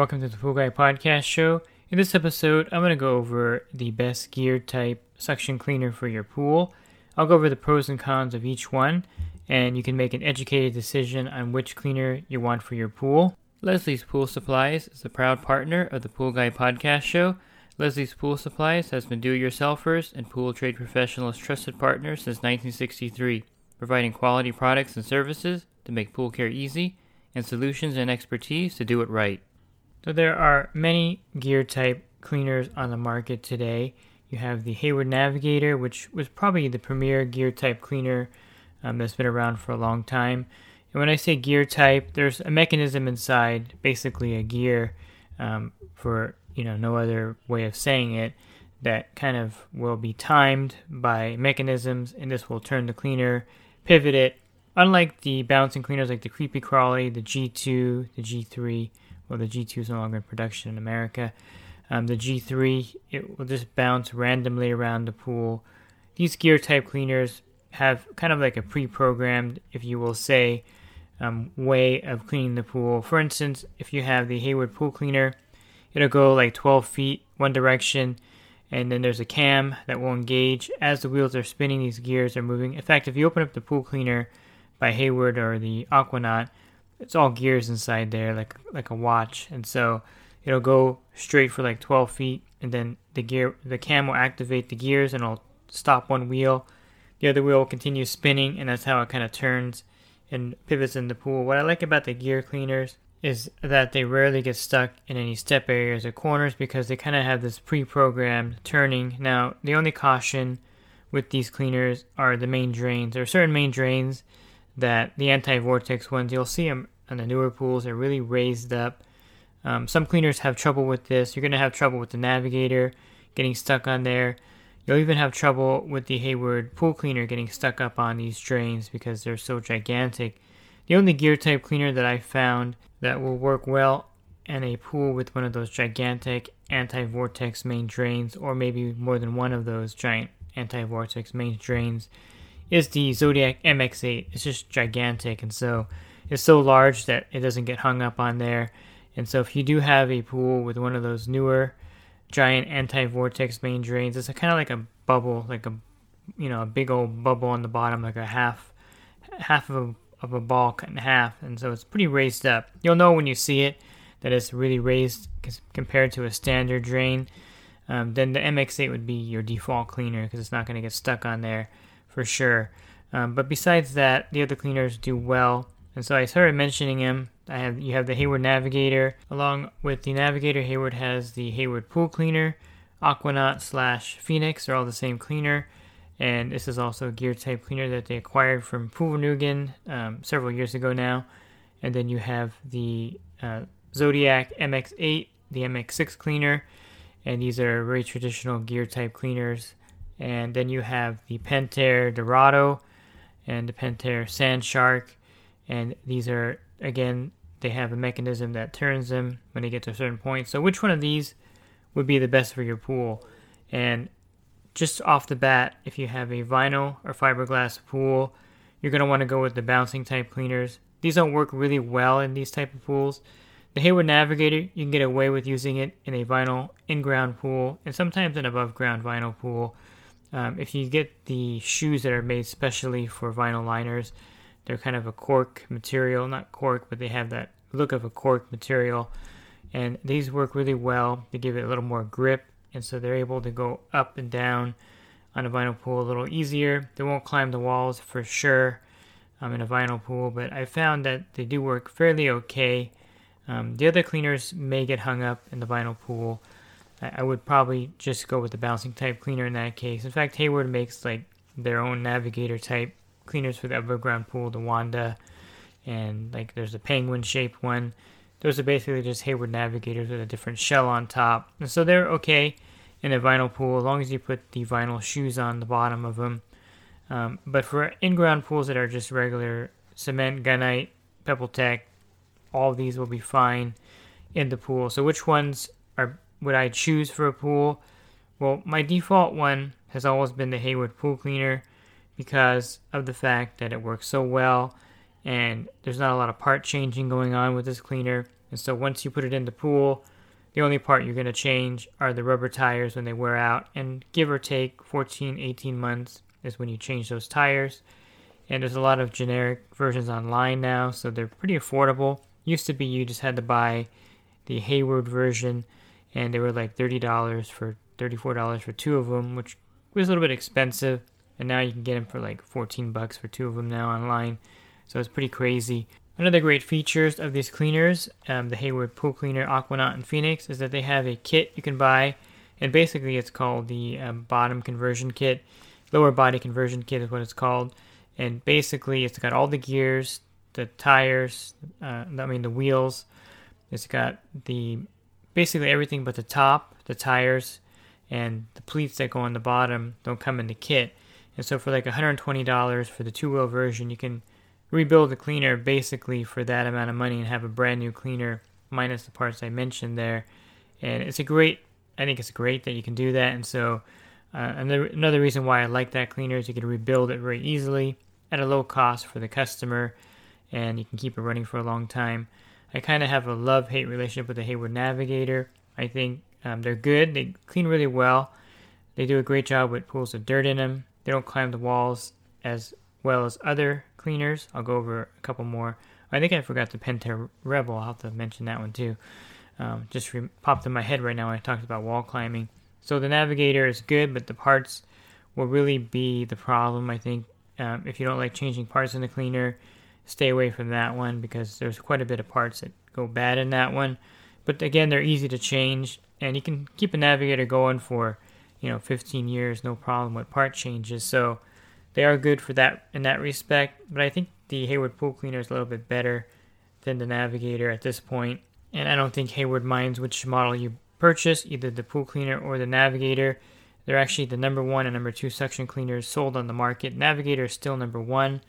Welcome to the Pool Guy Podcast Show. In this episode, I'm going to go over the best gear type suction cleaner for your pool. I'll go over the pros and cons of each one, and you can make an educated decision on which cleaner you want for your pool. Leslie's Pool Supplies is a proud partner of the Pool Guy Podcast Show. Leslie's Pool Supplies has been do it yourselfers and pool trade professionals' trusted partner since 1963, providing quality products and services to make pool care easy and solutions and expertise to do it right. So, there are many gear type cleaners on the market today. You have the Hayward Navigator, which was probably the premier gear type cleaner um, that's been around for a long time. And when I say gear type, there's a mechanism inside, basically a gear, um, for you know no other way of saying it, that kind of will be timed by mechanisms, and this will turn the cleaner, pivot it. Unlike the bouncing cleaners like the Kreepy Krauly, the G2, the G3, well the G2 is no longer in production in America. Um, the G3 it will just bounce randomly around the pool. These gear type cleaners have kind of like a pre-programmed, if you will say, um, way of cleaning the pool. For instance, if you have the Hayward pool cleaner, it'll go like 12 feet one direction, and then there's a cam that will engage as the wheels are spinning. These gears are moving. In fact, if you open up the pool cleaner by Hayward or the Aquanaut, it's all gears inside there, like like a watch, and so it'll go straight for like 12 feet, and then the gear, the cam will activate the gears, and it'll stop one wheel. The other wheel will continue spinning, and that's how it kind of turns and pivots in the pool. What I like about the gear cleaners is that they rarely get stuck in any step areas or corners because they kind of have this pre-programmed turning. Now, the only caution with these cleaners are the main drains. There are certain main drains that the anti-vortex ones, you'll see them on the newer pools, are really raised up. Um, some cleaners have trouble with this. You're going to have trouble with the navigator getting stuck on there. You'll even have trouble with the Hayward pool cleaner getting stuck up on these drains because they're so gigantic. The only gear type cleaner that I found that will work well in a pool with one of those gigantic anti vortex main drains, or maybe more than one of those giant anti vortex main drains, is the Zodiac MX8. It's just gigantic, and so it's so large that it doesn't get hung up on there. And so, if you do have a pool with one of those newer giant anti-vortex main drains. It's kind of like a bubble, like a you know a big old bubble on the bottom, like a half half of a, of a ball cut in half, and so it's pretty raised up. You'll know when you see it that it's really raised compared to a standard drain. Um, then the MX8 would be your default cleaner because it's not going to get stuck on there for sure. Um, but besides that, the other cleaners do well. And so I started mentioning him I have you have the Hayward Navigator. Along with the Navigator, Hayward has the Hayward Pool Cleaner, Aquanaut slash Phoenix. They're all the same cleaner. And this is also a gear type cleaner that they acquired from Poolvergnuegen um, several years ago now. And then you have the uh, Zodiac MX8, the MX6 cleaner. And these are very traditional gear type cleaners. And then you have the Pentair Dorado and the Pentair Sand Shark. And these are, again, they have a mechanism that turns them when they get to a certain point. So, which one of these would be the best for your pool? And just off the bat, if you have a vinyl or fiberglass pool, you're going to want to go with the bouncing type cleaners. These don't work really well in these type of pools. The Hayward Navigator, you can get away with using it in a vinyl in-ground pool and sometimes an above-ground vinyl pool. Um, if you get the shoes that are made specially for vinyl liners, they're kind of a cork material, not cork, but they have that look of a cork material. And these work really well. They give it a little more grip, and so they're able to go up and down on a vinyl pool a little easier. They won't climb the walls for sure um, in a vinyl pool, but I found that they do work fairly okay. Um, the other cleaners may get hung up in the vinyl pool. I, would probably just go with the bouncing type cleaner in that case. In fact, Hayward makes like their own navigator type cleaners for the above ground pool, the Wanda, and like there's a penguin shaped one. Those are basically just Hayward Navigators with a different shell on top. And so they're okay in a vinyl pool as long as you put the vinyl shoes on the bottom of them. Um, but for in ground pools that are just regular cement, gunite, pebble tech, all these will be fine in the pool. So which ones are would I choose for a pool? Well, my default one has always been the Hayward pool cleaner because of the fact that it works so well and there's not a lot of part changing going on with this cleaner. And so once you put it in the pool, the only part you're going to change are the rubber tires when they wear out, and give or take 14, 18 months is when you change those tires. And there's a lot of generic versions online now, so they're pretty affordable. Used to be you just had to buy the Hayward version, and they were like $30 for $34 for two of them, which was a little bit expensive. And now you can get them for like 14 bucks for two of them now online. So it's pretty crazy. Another great features of these cleaners, um, the Hayward Pool Cleaner, Aquanaut, and Phoenix, is that they have a kit you can buy, and basically it's called the um, bottom conversion kit, lower body conversion kit is what it's called, and basically it's got all the gears, the tires, uh, I mean the wheels, it's got the basically everything but the top, the tires, and the pleats that go on the bottom don't come in the kit. And so for like $120 for the two wheel version, you can rebuild the cleaner basically for that amount of money and have a brand new cleaner minus the parts I mentioned there. And it's a great, I think it's great that you can do that. And so uh, another, another reason why I like that cleaner is you can rebuild it very easily at a low cost for the customer and you can keep it running for a long time. I kind of have a love hate relationship with the Hayward Navigator. I think um, they're good, they clean really well. They do a great job with pools of dirt in them. They don't climb the walls as well as other cleaners. I'll go over a couple more. I think I forgot the Pentair Rebel. I'll have to mention that one too. Um, just re- popped in my head right now when I talked about wall climbing. So the Navigator is good, but the parts will really be the problem. I think um, if you don't like changing parts in the cleaner, stay away from that one because there's quite a bit of parts that go bad in that one. But again, they're easy to change, and you can keep a Navigator going for you know 15 years, no problem with part changes. So they are good for that in that respect, but I think the Hayward pool cleaner is a little bit better than the Navigator at this point. And I don't think Hayward minds which model you purchase, either the pool cleaner or the Navigator. They're actually the number one and number two suction cleaners sold on the market. Navigator is still number one,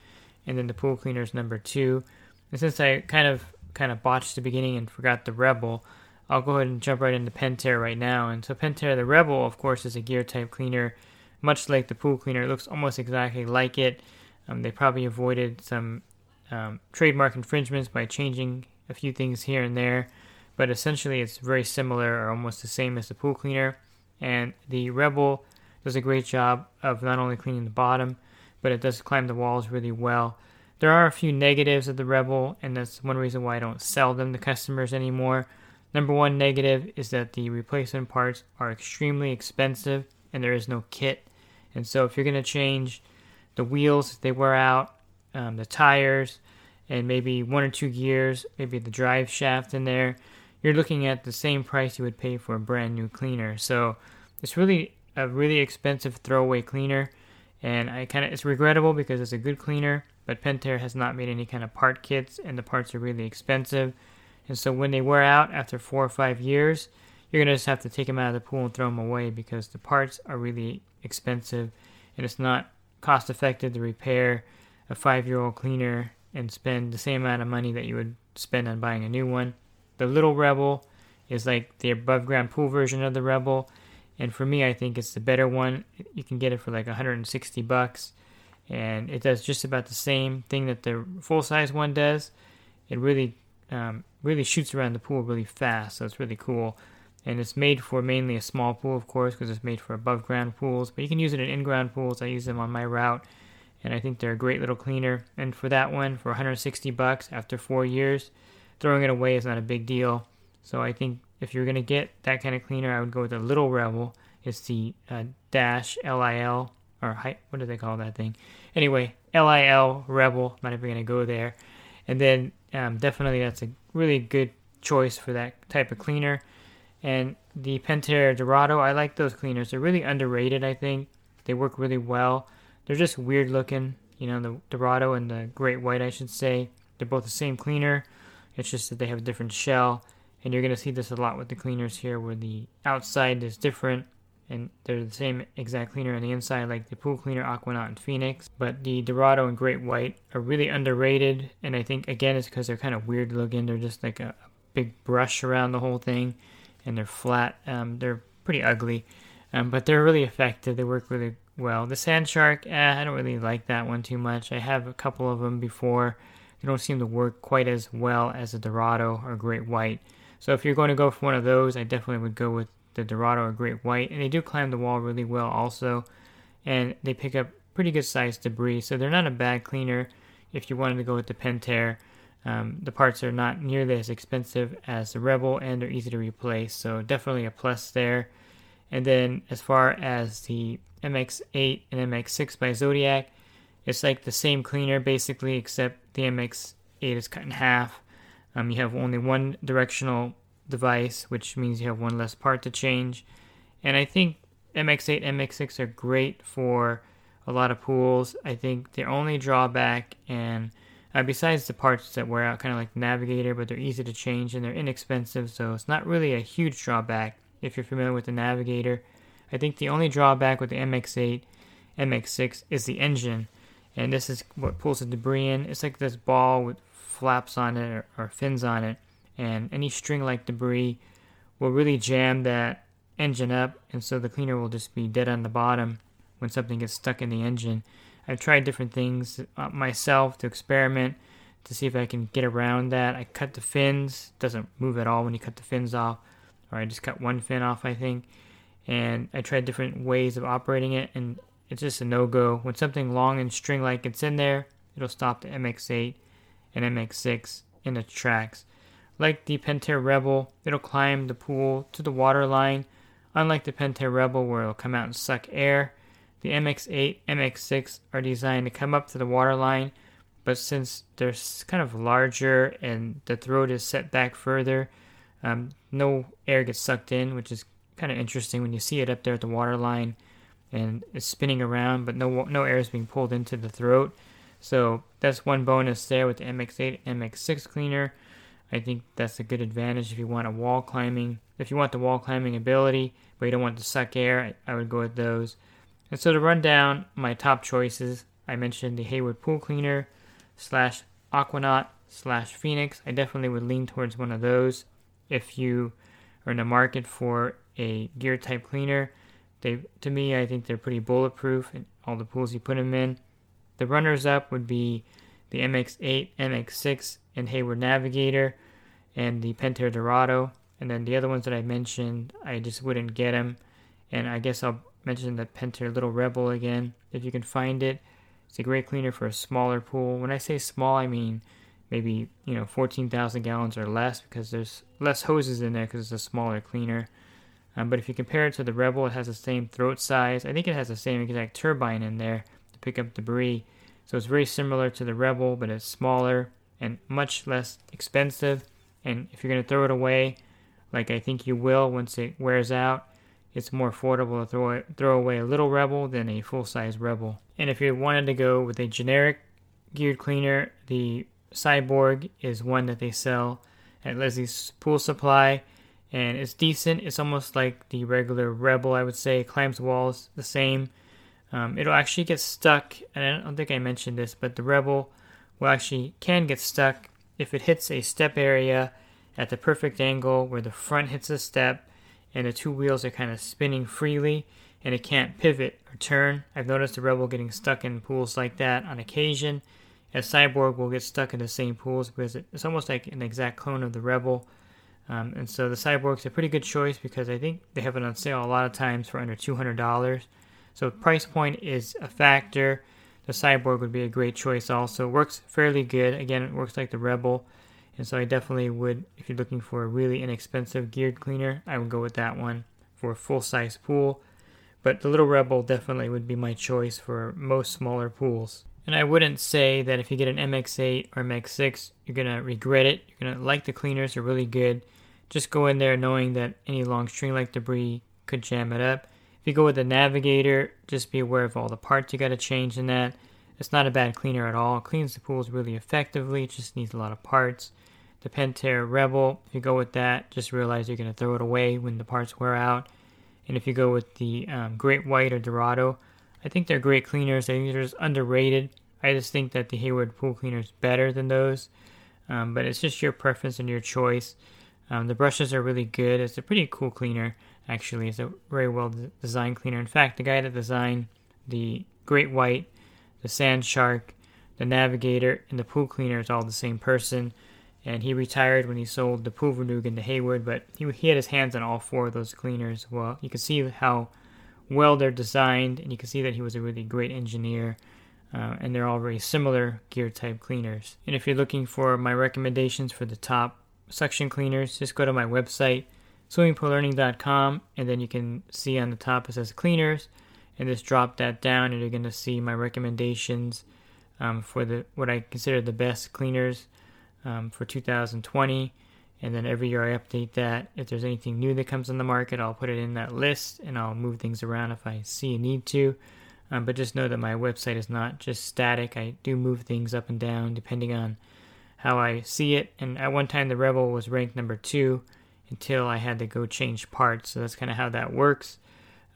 and then the pool cleaner is number two. And since I kind of kind of botched the beginning and forgot the Rebel, I'll go ahead and jump right into Pentair right now. And so Pentair, the Rebel, of course, is a gear type cleaner much like the pool cleaner. It looks almost exactly like it. Um, they probably avoided some um, trademark infringements by changing a few things here and there, but essentially it's very similar or almost the same as the pool cleaner. And the Rebel does a great job of not only cleaning the bottom, but it does climb the walls really well. There are a few negatives of the Rebel, and that's one reason why I don't sell them to customers anymore. Number one negative is that the replacement parts are extremely expensive and there is no kit. And so if you're going to change the wheels, they wear out, um, the tires, and maybe one or two gears, maybe the drive shaft in there, you're looking at the same price you would pay for a brand new cleaner. So it's really a really expensive throwaway cleaner, and I kind of it's regrettable because it's a good cleaner, but Pentair has not made any kind of part kits, and the parts are really expensive. And so when they wear out after four or five years, you're gonna just have to take them out of the pool and throw them away because the parts are really expensive and it's not cost effective to repair a five year old cleaner and spend the same amount of money that you would spend on buying a new one. The little Rebel is like the above ground pool version of the Rebel, and for me, I think it's the better one. You can get it for like 160 bucks, and it does just about the same thing that the full size one does. It really, um, really shoots around the pool really fast, so it's really cool and it's made for mainly a small pool, of course, because it's made for above ground pools. But you can use it in in ground pools. I use them on my route, and I think they're a great little cleaner. And for that one, for 160 bucks after four years, throwing it away is not a big deal. So I think if you're gonna get that kind of cleaner, I would go with the Little Rebel. It's the uh, Dash LIL or what do they call that thing? Anyway, LIL Rebel. Not even gonna go there. And then um, definitely that's a really good choice for that type of cleaner. And the Pentair Dorado, I like those cleaners. They're really underrated, I think. They work really well. They're just weird looking. you know, the Dorado and the Great White, I should say. They're both the same cleaner. It's just that they have a different shell. And you're going to see this a lot with the cleaners here where the outside is different and they're the same exact cleaner on the inside like the pool cleaner aquanaut and phoenix. But the dorado and great white are really underrated and i think again it's because they're kind of weird looking. They're just like a, big brush around the whole thing and they're flat um, they're pretty ugly. Um, but they're really effective. They work really well. The sand shark eh, i don't really like that one too much. I have a couple of them before. They don't seem to work quite as well as a dorado or great white so if you're going to go for one of those i definitely would go with the Dorado or Great White, and they do climb the wall really well also, and they pick up pretty good sized debris, so they're not a bad cleaner if you wanted to go with the Pentair. Um, the parts are not nearly as expensive as the Rebel, and they're easy to replace, so definitely a plus there. And then as far as the MX8 and MX6 by Zodiac, it's like the same cleaner basically, except the MX8 is cut in half. Um, you have only one directional device, which means you have one less part to change. And I think MX8, MX6 are great for a lot of pools. I think their only drawback, and uh, besides the parts that wear out, kind of like Navigator, but they're easy to change and they're inexpensive, so it's not really a huge drawback if you're familiar with the Navigator. I think the only drawback with the MX8, MX6 is the engine, and this is what pulls the debris in. It's like this ball with flaps on it or, or fins on it and any string like debris will really jam that engine up and so the cleaner will just be dead on the bottom when something gets stuck in the engine. I've tried different things uh, myself to experiment to see if I can get around that. I cut the fins, doesn't move at all when you cut the fins off, or I just cut one fin off, I think. And I tried different ways of operating it, and it's just a no go. When something long and string like it's in there, it'll stop the MX8 and MX6 in the tracks. Like the Pentair Rebel, it'll climb the pool to the water line. Unlike the Pentair Rebel, where it'll come out and suck air, the MX8, MX6 are designed to come up to the water line, but since they're kind of larger and the throat is set back further, um, no air gets sucked in, which is kind of interesting when you see it up there at the water line and it's spinning around, but no no air is being pulled into the throat. So that's one bonus there with the MX8, MX6 cleaner. I think that's a good advantage if you want a wall climbing. If you want the wall climbing ability, but you don't want to suck air, I, would go with those. And so to run down my top choices, I mentioned the Hayward Pool Cleaner slash Aquanaut slash Phoenix. I definitely would lean towards one of those if you are in the market for a gear type cleaner. They, to me, I think they're pretty bulletproof in all the pools you put them in. The runners up would be the MX8, MX6, and Hayward Navigator, and the Pentair Dorado. And then the other ones that I mentioned, I just wouldn't get them. And I guess I'll mention the Pentair Little Rebel again, if you can find it. It's a great cleaner for a smaller pool. When I say small, I mean maybe you know 14,000 gallons or less because there's less hoses in there because it's a smaller cleaner. Um, but if you compare it to the Rebel, it has the same throat size. I think it has the same exact turbine in there pick up debris. So it's very similar to the Rebel, but it's smaller and much less expensive. And if you're going to throw it away, like I think you will once it wears out, it's more affordable to throw, it, throw away a little Rebel than a full size Rebel. And if you wanted to go with a generic geared cleaner, the Cyborg is one that they sell at Leslie's Pool Supply. And it's decent. It's almost like the regular Rebel, I would say. It climbs walls the same. Um, it'll actually get stuck, and I don't think I mentioned this, but the Rebel will actually can get stuck if it hits a step area at the perfect angle where the front hits a step and the two wheels are kind of spinning freely and it can't pivot or turn. I've noticed the Rebel getting stuck in pools like that on occasion. A Cyborg will get stuck in the same pools because it's almost like an exact clone of the Rebel. Um, and so the Cyborg's a pretty good choice because I think they have it on sale a lot of times for under $200. So price point is a factor. The Cyborg would be a great choice also. Works fairly good. Again, it works like the Rebel. And so I definitely would, if you're looking for a really inexpensive geared cleaner, I would go with that one for a full size pool. But the Little Rebel definitely would be my choice for most smaller pools. And I wouldn't say that if you get an MX8 or MX6, you're going to regret it. You're going to like the cleaners, they're really good. Just go in there knowing that any long string like debris could jam it up. If you go with the Navigator, just be aware of all the parts you got to change in that. it's not a bad cleaner at all. It cleans the pools really effectively. It just needs a lot of parts. The Pentair Rebel, if you go with that, just realize you're going to throw it away when the parts wear out. And if you go with the um, Great White or Dorado, I think they're great cleaners. I think they're just underrated. I just think that the Hayward pool cleaner is better than those. Um, but it's just your preference and your choice. Um, the brushes are really good. It's a pretty cool cleaner, actually. It's a very well designed cleaner. In fact, the guy that designed the Great White, the Sand Shark, the Navigator, and the pool cleaner is all the same person. And he retired when he sold the Poolvergnuegen to Hayward, but he, he had his hands on all four of those cleaners. Well, you can see how well they're designed, and you can see that he was a really great engineer. Uh, and they're all very similar gear type cleaners. And if you're looking for my recommendations for the top suction cleaners, just go to my website, swimmingpoollearning.com, and then you can see on the top it says cleaners, and just drop that down, and you're going to see my recommendations um, for the what I consider the best cleaners um, for 2020. And then every year I update that. If there's anything new that comes on the market, I'll put it in that list, and I'll move things around if I see a need to. Um, but just know that my website is not just static. I do move things up and down depending on how I see it. And at one time, the Rebel was ranked number two until I had to go change parts. So that's kind of how that works.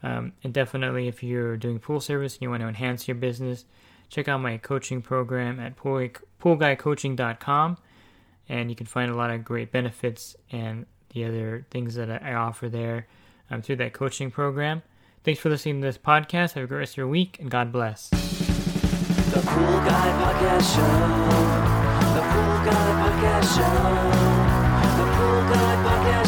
Um, and definitely, if you're doing pool service and you want to enhance your business, check out my coaching program at pool, poolguycoaching.com. And you can find a lot of great benefits and the other things that I offer there um, through that coaching program. Thanks for listening to this podcast. Have a great rest of your week, and God bless. The Pool Guy Podcast Show. The Pool Guy Podcast Show. The Pool Guy Podcast.